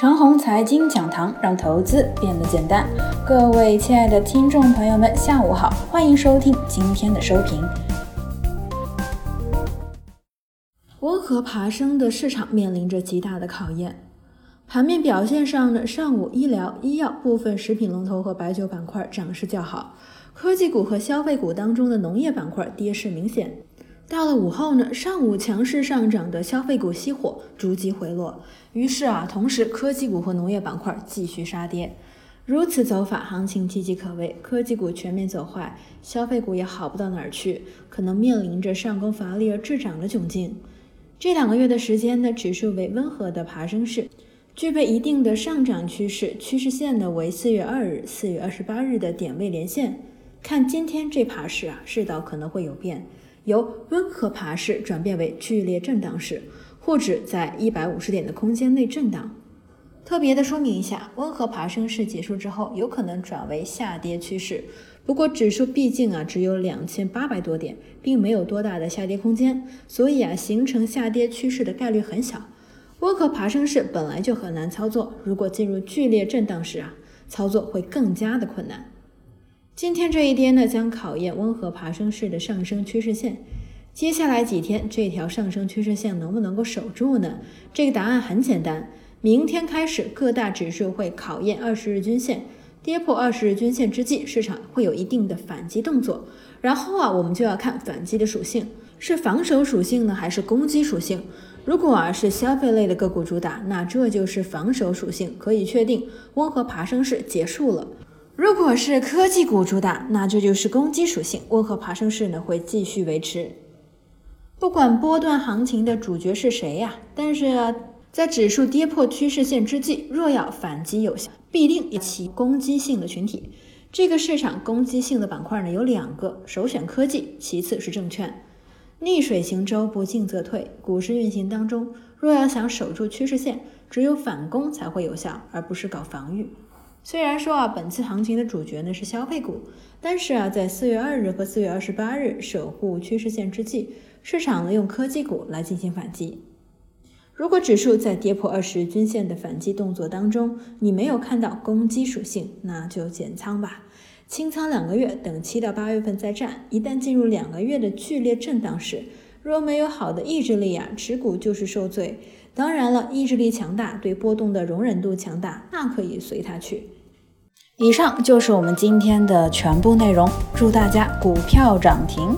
长虹财经讲堂，让投资变得简单。各位亲爱的听众朋友们，下午好，欢迎收听今天的收评。温和爬升的市场面临着极大的考验。盘面表现上呢，上午医疗、医药部分食品龙头和白酒板块涨势较好，科技股和消费股当中的农业板块跌势明显。到了午后呢，上午强势上涨的消费股熄火，逐级回落。于是啊，同时科技股和农业板块继续杀跌。如此走法，行情岌岌可危。科技股全面走坏，消费股也好不到哪儿去，可能面临着上攻乏力而滞涨的窘境。这两个月的时间呢，指数为温和的爬升势，具备一定的上涨趋势。趋势线呢为四月二日、四月二十八日的点位连线。看今天这爬势啊，势道可能会有变。由温和爬势转变为剧烈震荡式，或者在一百五十点的空间内震荡。特别的说明一下，温和爬升式结束之后，有可能转为下跌趋势。不过指数毕竟啊只有两千八百多点，并没有多大的下跌空间，所以啊形成下跌趋势的概率很小。温和爬升式本来就很难操作，如果进入剧烈震荡时啊，操作会更加的困难。今天这一天呢，将考验温和爬升式的上升趋势线。接下来几天，这条上升趋势线能不能够守住呢？这个答案很简单，明天开始，各大指数会考验二十日均线，跌破二十日均线之际，市场会有一定的反击动作。然后啊，我们就要看反击的属性，是防守属性呢，还是攻击属性？如果啊是消费类的个股主打，那这就是防守属性，可以确定温和爬升式结束了。如果是科技股主打，那这就是攻击属性，温和爬升势呢会继续维持。不管波段行情的主角是谁呀，但是在指数跌破趋势线之际，若要反击有效，必定引起攻击性的群体。这个市场攻击性的板块呢有两个，首选科技，其次是证券。逆水行舟，不进则退。股市运行当中，若要想守住趋势线，只有反攻才会有效，而不是搞防御。虽然说啊，本次行情的主角呢是消费股，但是啊，在四月二日和四月二十八日守护趋势线之际，市场呢用科技股来进行反击。如果指数在跌破二十日均线的反击动作当中，你没有看到攻击属性，那就减仓吧，清仓两个月，等七到八月份再战。一旦进入两个月的剧烈震荡时，若没有好的意志力啊，持股就是受罪。当然了，意志力强大，对波动的容忍度强大，那可以随它去。以上就是我们今天的全部内容，祝大家股票涨停。